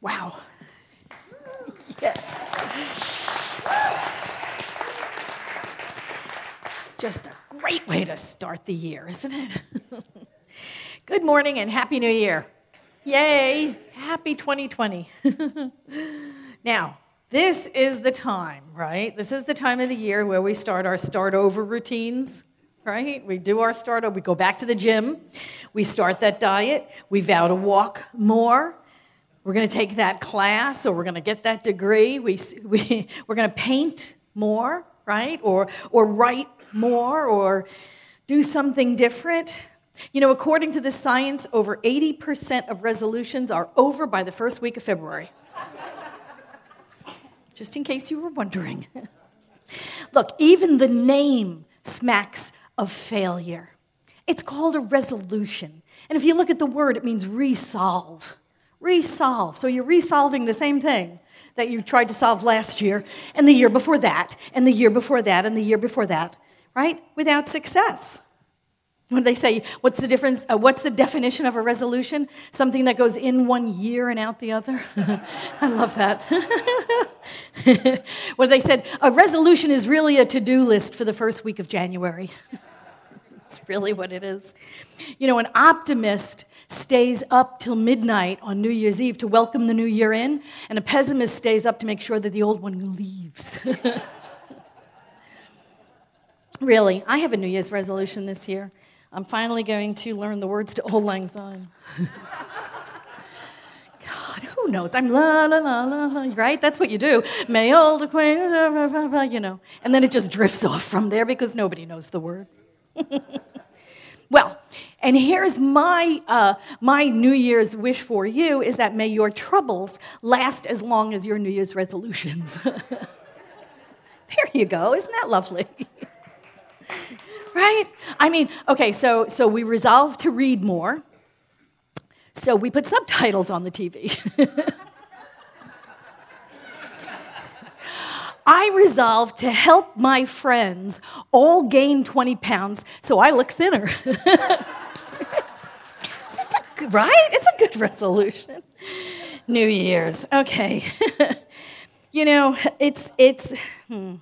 Wow. Yes. Just a great way to start the year, isn't it? Good morning and Happy New Year. Yay! Happy 2020. now, this is the time, right? This is the time of the year where we start our start over routines, right? We do our start over, we go back to the gym, we start that diet, we vow to walk more, we're going to take that class or we're going to get that degree. We, we, we're going to paint more, right? Or, or write more or do something different. You know, according to the science, over 80% of resolutions are over by the first week of February. Just in case you were wondering. Look, even the name smacks of failure. It's called a resolution. And if you look at the word, it means resolve. Resolve. So you're resolving the same thing that you tried to solve last year, and the year before that, and the year before that, and the year before that, right? Without success. What do they say? What's the difference? Uh, what's the definition of a resolution? Something that goes in one year and out the other? I love that. what they said, a resolution is really a to do list for the first week of January. It's really what it is. You know, an optimist stays up till midnight on New Year's Eve to welcome the new year in, and a pessimist stays up to make sure that the old one leaves. really, I have a New Year's resolution this year. I'm finally going to learn the words to Auld Lang Syne. God, who knows? I'm la la la la, right? That's what you do. May old acquaintance, you know. And then it just drifts off from there because nobody knows the words. well, and here's my, uh, my New Year's wish for you is that may your troubles last as long as your New Year's resolutions. there you go. Isn't that lovely? right? I mean, okay, so, so we resolved to read more. So we put subtitles on the TV. I resolved to help my friends all gain 20 pounds so I look thinner. it's a, right? It's a good resolution. New Year's. Okay. you know, it's, it's, hmm,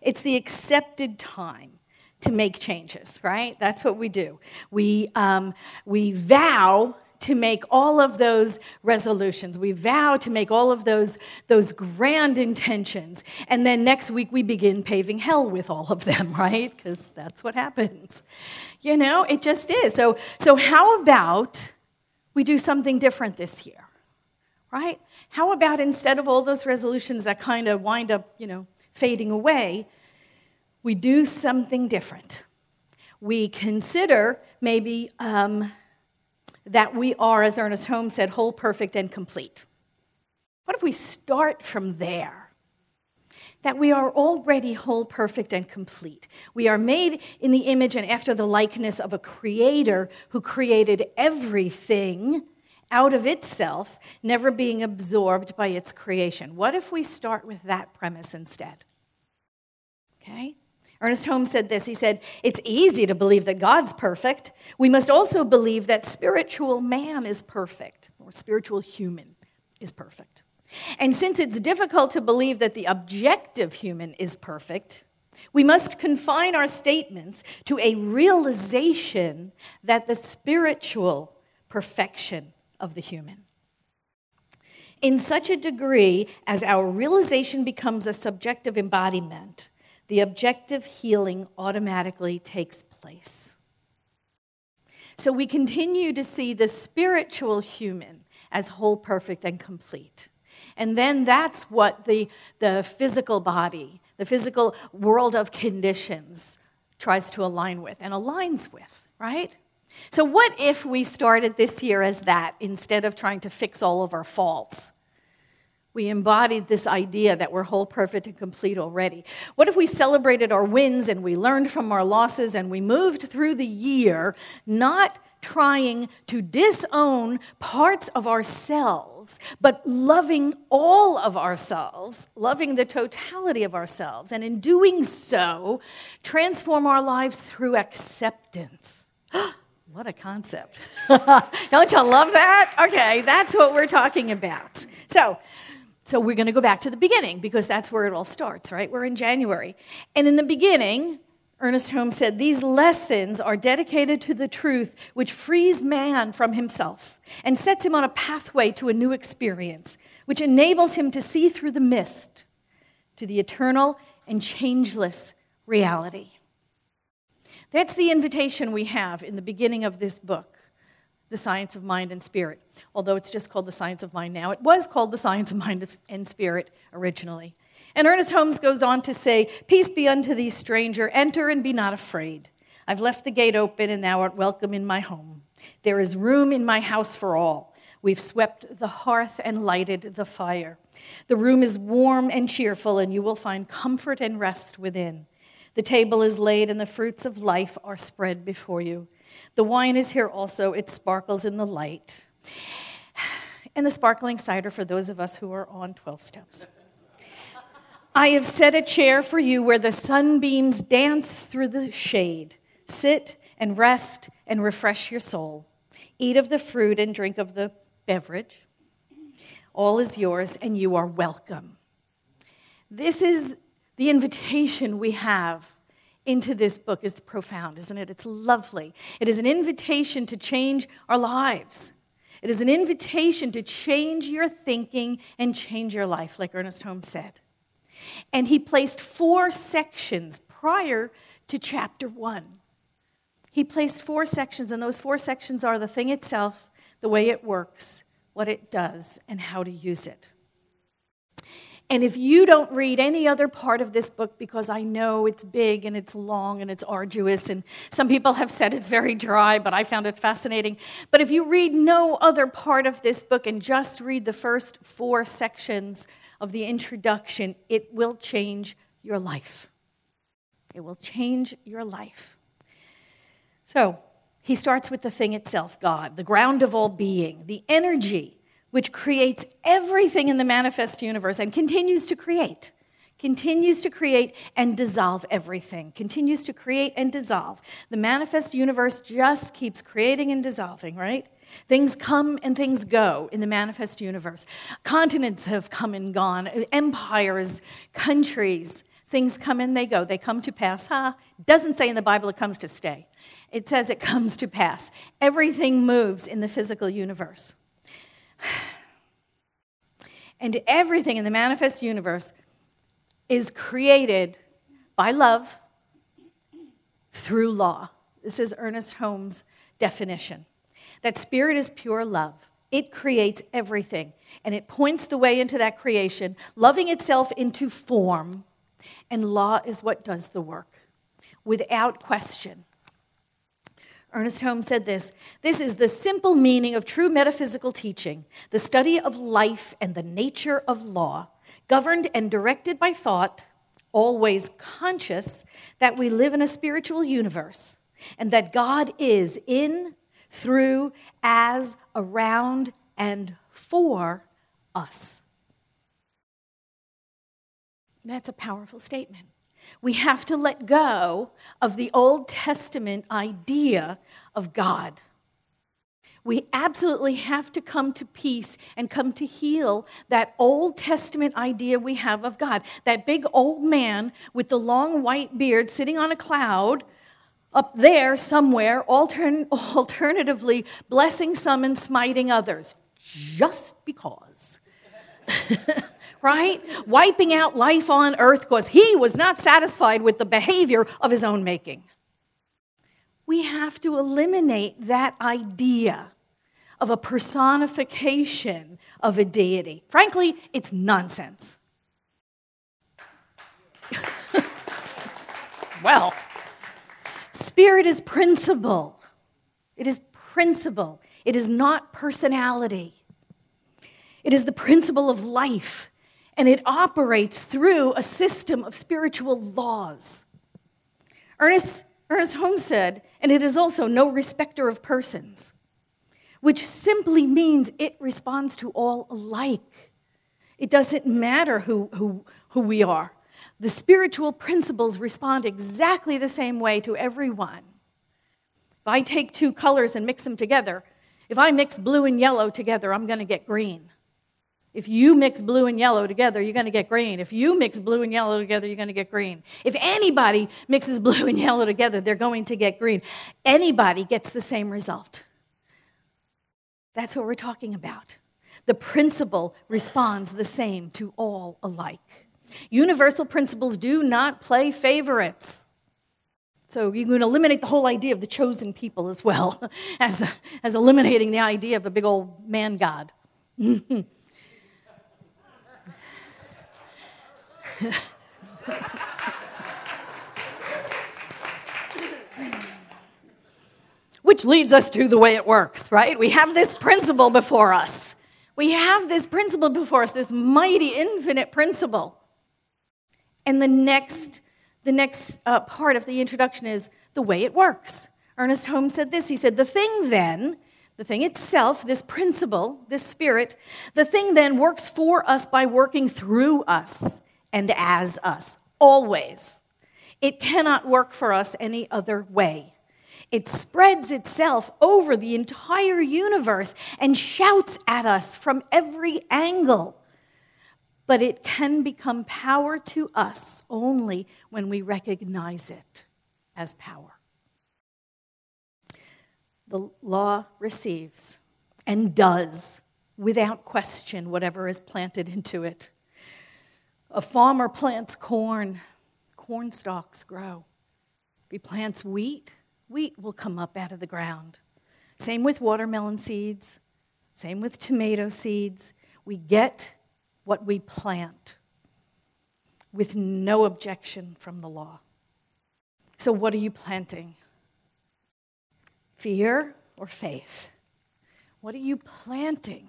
it's the accepted time to make changes, right? That's what we do. We, um, we vow to make all of those resolutions. We vow to make all of those, those grand intentions. And then next week we begin paving hell with all of them, right? Because that's what happens. You know, it just is. So, so how about we do something different this year, right? How about instead of all those resolutions that kind of wind up, you know, fading away, we do something different? We consider maybe um, that we are, as Ernest Holmes said, whole, perfect, and complete? What if we start from there? That we are already whole, perfect, and complete. We are made in the image and after the likeness of a creator who created everything out of itself, never being absorbed by its creation. What if we start with that premise instead? Okay? Ernest Holmes said this. He said, It's easy to believe that God's perfect. We must also believe that spiritual man is perfect, or spiritual human is perfect. And since it's difficult to believe that the objective human is perfect, we must confine our statements to a realization that the spiritual perfection of the human. In such a degree as our realization becomes a subjective embodiment, the objective healing automatically takes place. So we continue to see the spiritual human as whole, perfect, and complete. And then that's what the, the physical body, the physical world of conditions, tries to align with and aligns with, right? So, what if we started this year as that instead of trying to fix all of our faults? We embodied this idea that we're whole, perfect, and complete already. What if we celebrated our wins and we learned from our losses and we moved through the year not trying to disown parts of ourselves, but loving all of ourselves, loving the totality of ourselves, and in doing so, transform our lives through acceptance? What a concept. Don't you love that? Okay, that's what we're talking about. So, so we're going to go back to the beginning because that's where it all starts, right? We're in January. And in the beginning, Ernest Holmes said, These lessons are dedicated to the truth which frees man from himself and sets him on a pathway to a new experience, which enables him to see through the mist to the eternal and changeless reality. That's the invitation we have in the beginning of this book, The Science of Mind and Spirit. Although it's just called The Science of Mind now, it was called The Science of Mind and Spirit originally. And Ernest Holmes goes on to say, Peace be unto thee, stranger, enter and be not afraid. I've left the gate open, and thou art welcome in my home. There is room in my house for all. We've swept the hearth and lighted the fire. The room is warm and cheerful, and you will find comfort and rest within. The table is laid, and the fruits of life are spread before you. The wine is here also, it sparkles in the light. And the sparkling cider for those of us who are on 12 steps. I have set a chair for you where the sunbeams dance through the shade. Sit and rest and refresh your soul. Eat of the fruit and drink of the beverage. All is yours, and you are welcome. This is the invitation we have into this book is profound, isn't it? It's lovely. It is an invitation to change our lives. It is an invitation to change your thinking and change your life, like Ernest Holmes said. And he placed four sections prior to chapter one. He placed four sections, and those four sections are the thing itself, the way it works, what it does, and how to use it. And if you don't read any other part of this book, because I know it's big and it's long and it's arduous, and some people have said it's very dry, but I found it fascinating. But if you read no other part of this book and just read the first four sections, of the introduction, it will change your life. It will change your life. So, he starts with the thing itself God, the ground of all being, the energy which creates everything in the manifest universe and continues to create, continues to create and dissolve everything, continues to create and dissolve. The manifest universe just keeps creating and dissolving, right? Things come and things go in the manifest universe. Continents have come and gone, empires, countries, things come and they go. They come to pass. Huh? Doesn't say in the Bible it comes to stay. It says it comes to pass. Everything moves in the physical universe. And everything in the manifest universe is created by love through law. This is Ernest Holmes' definition. That spirit is pure love. It creates everything, and it points the way into that creation, loving itself into form, and law is what does the work, without question. Ernest Holmes said this This is the simple meaning of true metaphysical teaching, the study of life and the nature of law, governed and directed by thought, always conscious that we live in a spiritual universe, and that God is in through, as, around, and for us. That's a powerful statement. We have to let go of the Old Testament idea of God. We absolutely have to come to peace and come to heal that Old Testament idea we have of God. That big old man with the long white beard sitting on a cloud up there somewhere, altern- alternatively, blessing some and smiting others, just because. right? Wiping out life on earth because he was not satisfied with the behavior of his own making. We have to eliminate that idea of a personification of a deity. Frankly, it's nonsense. well, Spirit is principle. It is principle. It is not personality. It is the principle of life, and it operates through a system of spiritual laws. Ernest, Ernest Holmes said, and it is also no respecter of persons, which simply means it responds to all alike. It doesn't matter who, who, who we are. The spiritual principles respond exactly the same way to everyone. If I take two colors and mix them together, if I mix blue and yellow together, I'm going to get green. If you mix blue and yellow together, you're going to get green. If you mix blue and yellow together, you're going to get green. If anybody mixes blue and yellow together, they're going to get green. Anybody gets the same result. That's what we're talking about. The principle responds the same to all alike. Universal principles do not play favorites. So you can eliminate the whole idea of the chosen people as well as, as eliminating the idea of a big old man God. Which leads us to the way it works, right? We have this principle before us. We have this principle before us, this mighty, infinite principle. And the next, the next uh, part of the introduction is the way it works. Ernest Holmes said this He said, The thing then, the thing itself, this principle, this spirit, the thing then works for us by working through us and as us, always. It cannot work for us any other way. It spreads itself over the entire universe and shouts at us from every angle. But it can become power to us only when we recognize it as power. The law receives and does, without question, whatever is planted into it. A farmer plants corn, corn stalks grow. If he plants wheat, wheat will come up out of the ground. Same with watermelon seeds, same with tomato seeds. We get what we plant with no objection from the law. So, what are you planting? Fear or faith? What are you planting?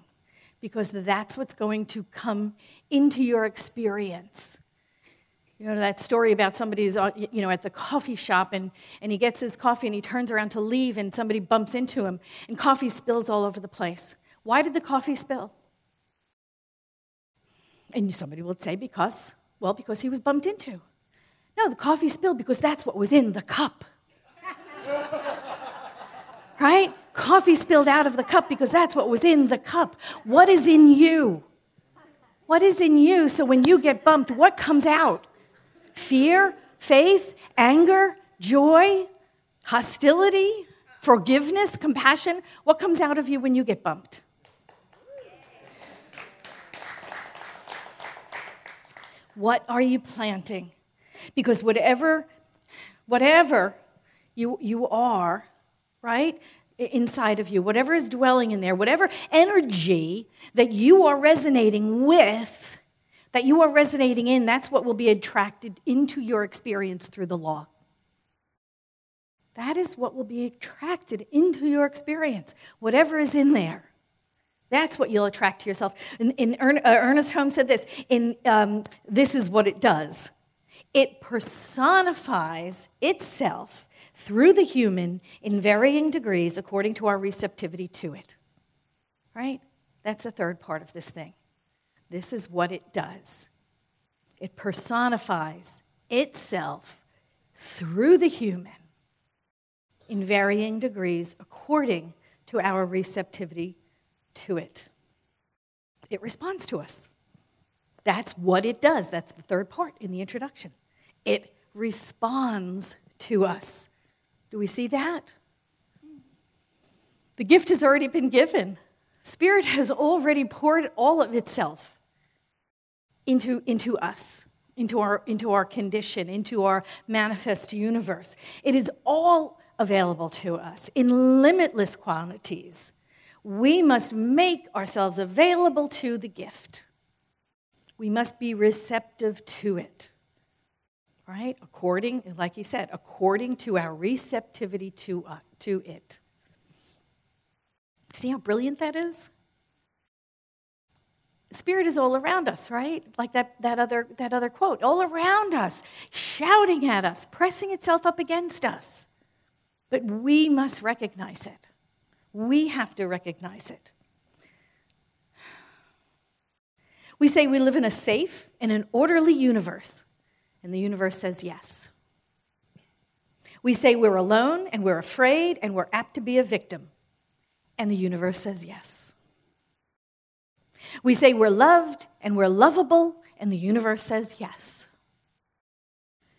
Because that's what's going to come into your experience. You know, that story about somebody's, uh, you know, at the coffee shop and, and he gets his coffee and he turns around to leave and somebody bumps into him and coffee spills all over the place. Why did the coffee spill? And somebody would say, because, well, because he was bumped into. No, the coffee spilled because that's what was in the cup. right? Coffee spilled out of the cup because that's what was in the cup. What is in you? What is in you? So when you get bumped, what comes out? Fear, faith, anger, joy, hostility, forgiveness, compassion. What comes out of you when you get bumped? What are you planting? Because whatever, whatever you, you are, right? Inside of you, whatever is dwelling in there, whatever energy that you are resonating with, that you are resonating in, that's what will be attracted into your experience through the law. That is what will be attracted into your experience, whatever is in there. That's what you'll attract to yourself. In, in uh, Ernest Holmes said this in, um, This is what it does it personifies itself through the human in varying degrees according to our receptivity to it. Right? That's a third part of this thing. This is what it does it personifies itself through the human in varying degrees according to our receptivity to it. It responds to us. That's what it does. That's the third part in the introduction. It responds to us. Do we see that? The gift has already been given. Spirit has already poured all of itself into, into us, into our, into our condition, into our manifest universe. It is all available to us in limitless quantities. We must make ourselves available to the gift. We must be receptive to it right? According, like he said, according to our receptivity to, uh, to it. See how brilliant that is? Spirit is all around us, right? Like that, that, other, that other quote, all around us, shouting at us, pressing itself up against us. But we must recognize it. We have to recognize it. We say we live in a safe and an orderly universe. And the universe says yes. We say we're alone and we're afraid and we're apt to be a victim. And the universe says yes. We say we're loved and we're lovable, and the universe says yes.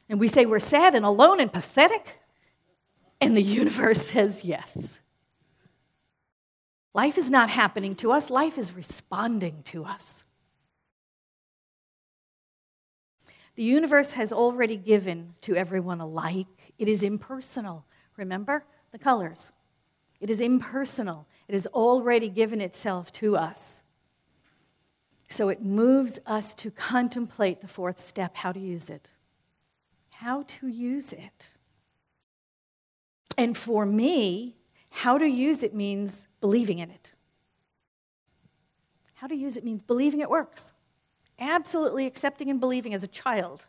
And we say we're sad and alone and pathetic, and the universe says yes. Life is not happening to us, life is responding to us. The universe has already given to everyone alike. It is impersonal. Remember the colors? It is impersonal. It has already given itself to us. So it moves us to contemplate the fourth step how to use it. How to use it. And for me, how to use it means believing in it. How to use it means believing it works absolutely accepting and believing as a child,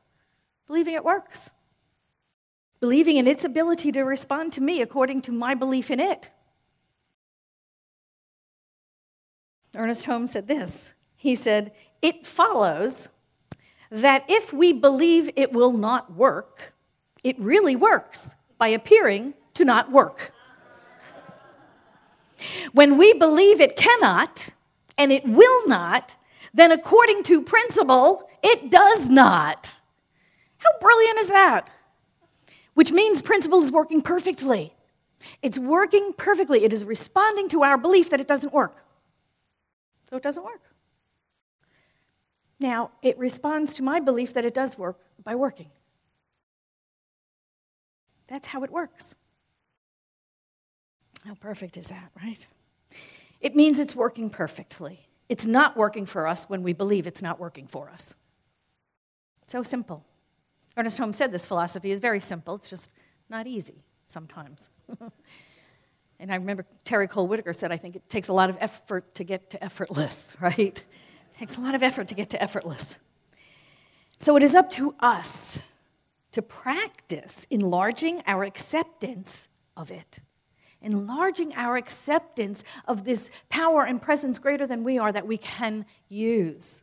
believing it works, believing in its ability to respond to me according to my belief in it. Ernest Holmes said this. He said, It follows that if we believe it will not work, it really works by appearing to not work. When we believe it cannot and it will not, then according to principle, it does not. How brilliant is that? Which means principle is working perfectly. It's working perfectly. It is responding to our belief that it doesn't work. So it doesn't work. Now, it responds to my belief that it does work by working. That's how it works. How perfect is that, right? It means it's working perfectly. It's not working for us when we believe it's not working for us. So simple. Ernest Holmes said this philosophy is very simple, it's just not easy sometimes. and I remember Terry Cole Whittaker said, I think it takes a lot of effort to get to effortless, right? It takes a lot of effort to get to effortless. So it is up to us to practice enlarging our acceptance of it enlarging our acceptance of this power and presence greater than we are that we can use.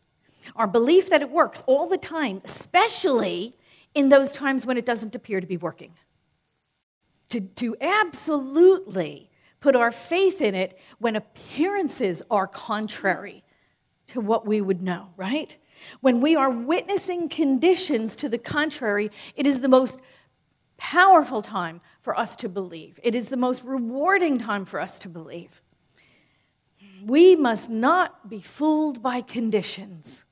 Our belief that it works all the time, especially in those times when it doesn't appear to be working. To, to absolutely put our faith in it when appearances are contrary to what we would know, right? When we are witnessing conditions to the contrary, it is the most powerful time for us to believe. It is the most rewarding time for us to believe. We must not be fooled by conditions.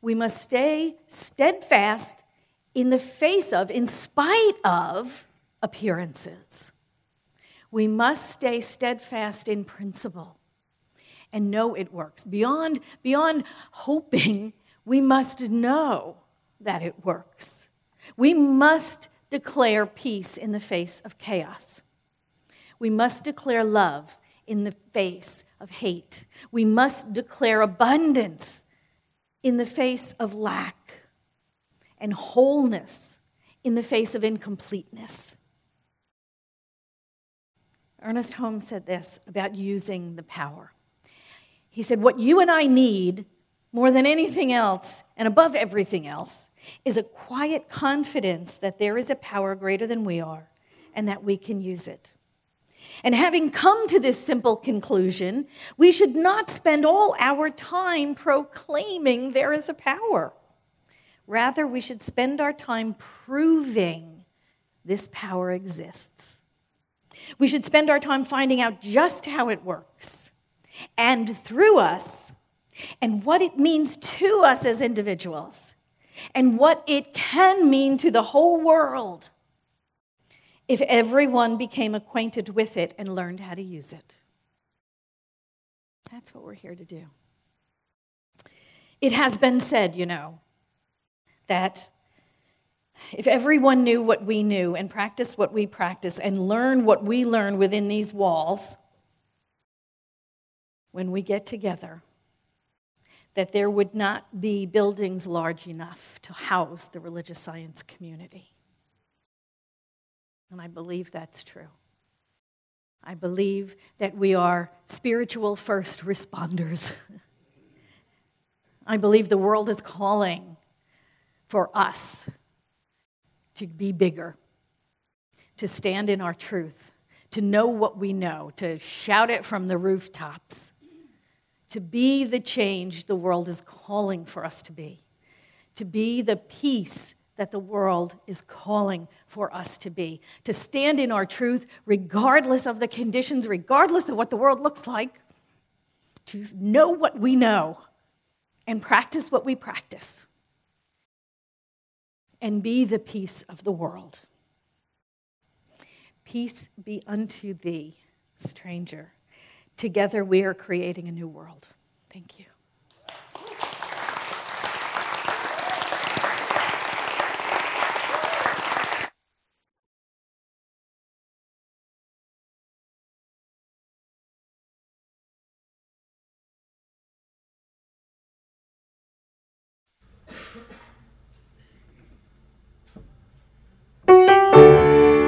We must stay steadfast in the face of, in spite of, appearances. We must stay steadfast in principle and know it works. Beyond, beyond hoping, we must know that it works. We must declare peace in the face of chaos. We must declare love in the face of hate. We must declare abundance in the face of lack and wholeness in the face of incompleteness. Ernest Holmes said this about using the power. He said, What you and I need more than anything else and above everything else is a quiet confidence that there is a power greater than we are and that we can use it. And having come to this simple conclusion, we should not spend all our time proclaiming there is a power. Rather, we should spend our time proving this power exists. We should spend our time finding out just how it works and through us and what it means to us as individuals and what it can mean to the whole world if everyone became acquainted with it and learned how to use it. That's what we're here to do. It has been said, you know, that if everyone knew what we knew and practiced what we practice and learned what we learn within these walls, when we get together, that there would not be buildings large enough to house the religious science community. And I believe that's true. I believe that we are spiritual first responders. I believe the world is calling for us to be bigger, to stand in our truth, to know what we know, to shout it from the rooftops, to be the change the world is calling for us to be, to be the peace that the world is calling for us to be, to stand in our truth regardless of the conditions, regardless of what the world looks like, to know what we know and practice what we practice, and be the peace of the world. Peace be unto thee, stranger. Together we are creating a new world. Thank you.